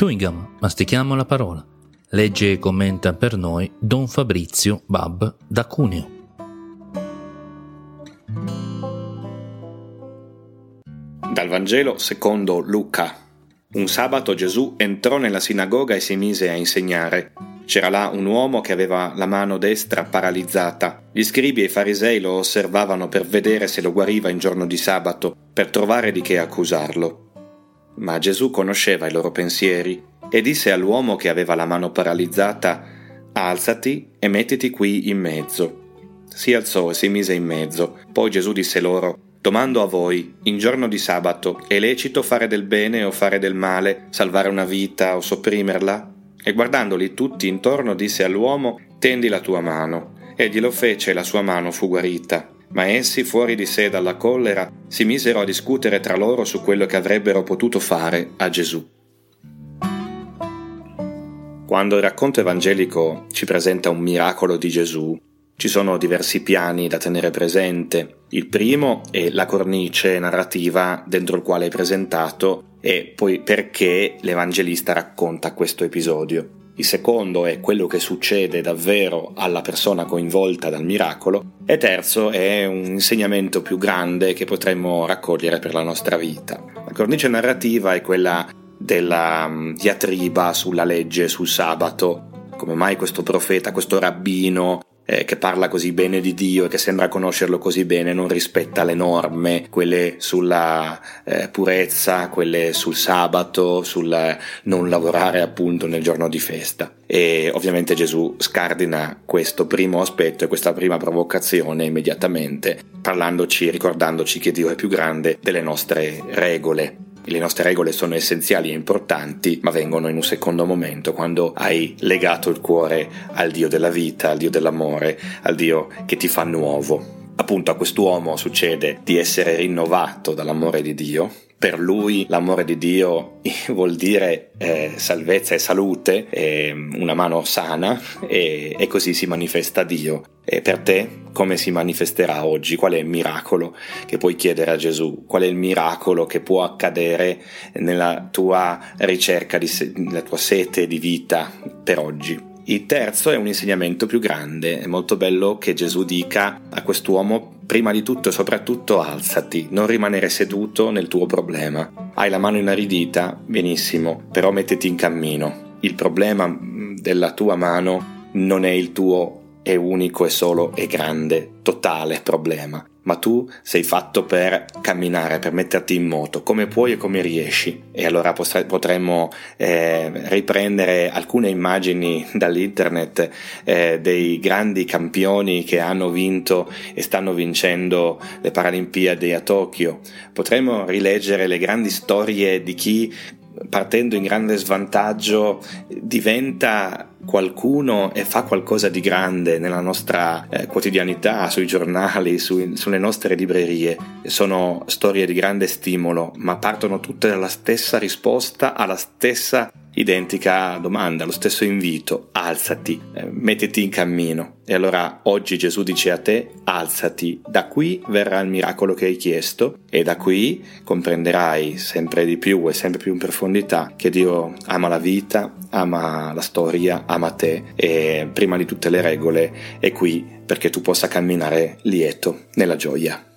Chewing gum, mastichiamo la parola. Legge e commenta per noi Don Fabrizio Bab da Cuneo. Dal Vangelo secondo Luca. Un sabato Gesù entrò nella sinagoga e si mise a insegnare. C'era là un uomo che aveva la mano destra paralizzata. Gli scribi e i farisei lo osservavano per vedere se lo guariva in giorno di sabato, per trovare di che accusarlo. Ma Gesù conosceva i loro pensieri e disse all'uomo che aveva la mano paralizzata Alzati e mettiti qui in mezzo. Si alzò e si mise in mezzo. Poi Gesù disse loro Domando a voi, in giorno di sabato, è lecito fare del bene o fare del male, salvare una vita o sopprimerla? E guardandoli tutti intorno disse all'uomo Tendi la tua mano. E glielo fece e la sua mano fu guarita ma essi, fuori di sé dalla collera, si misero a discutere tra loro su quello che avrebbero potuto fare a Gesù. Quando il racconto evangelico ci presenta un miracolo di Gesù, ci sono diversi piani da tenere presente. Il primo è la cornice narrativa dentro il quale è presentato e poi perché l'evangelista racconta questo episodio. Il secondo è quello che succede davvero alla persona coinvolta dal miracolo. E terzo è un insegnamento più grande che potremmo raccogliere per la nostra vita. La cornice narrativa è quella della mm, diatriba sulla legge, sul sabato, come mai questo profeta, questo rabbino eh, che parla così bene di Dio e che sembra conoscerlo così bene non rispetta le norme, quelle sulla eh, purezza, quelle sul sabato, sul non lavorare appunto nel giorno di festa. E ovviamente Gesù scardina questo primo aspetto e questa prima provocazione immediatamente, parlandoci, ricordandoci che Dio è più grande delle nostre regole. Le nostre regole sono essenziali e importanti, ma vengono in un secondo momento quando hai legato il cuore al Dio della vita, al Dio dell'amore, al Dio che ti fa nuovo. Appunto a quest'uomo succede di essere rinnovato dall'amore di Dio, per lui l'amore di Dio vuol dire eh, salvezza e salute, eh, una mano sana e, e, così si manifesta Dio. E per te come si manifesterà oggi? Qual è il miracolo che puoi chiedere a Gesù? Qual è il miracolo che può accadere nella tua ricerca, di se- nella tua sete di vita per oggi? Il terzo è un insegnamento più grande, è molto bello che Gesù dica a quest'uomo prima di tutto e soprattutto alzati, non rimanere seduto nel tuo problema. Hai la mano inaridita? Benissimo, però mettiti in cammino. Il problema mm, della tua mano non è il tuo è unico e solo e grande, totale problema ma tu sei fatto per camminare, per metterti in moto, come puoi e come riesci. E allora potremmo eh, riprendere alcune immagini dall'internet eh, dei grandi campioni che hanno vinto e stanno vincendo le Paralimpiadi a Tokyo. Potremmo rileggere le grandi storie di chi partendo in grande svantaggio diventa qualcuno e fa qualcosa di grande nella nostra eh, quotidianità, sui giornali, sui, sulle nostre librerie. Sono storie di grande stimolo, ma partono tutte dalla stessa risposta alla stessa identica domanda, lo stesso invito, alzati, eh, mettiti in cammino. E allora oggi Gesù dice a te, alzati, da qui verrà il miracolo che hai chiesto e da qui comprenderai sempre di più e sempre più in profondità che Dio ama la vita, ama la storia, ama te e prima di tutte le regole è qui perché tu possa camminare lieto nella gioia.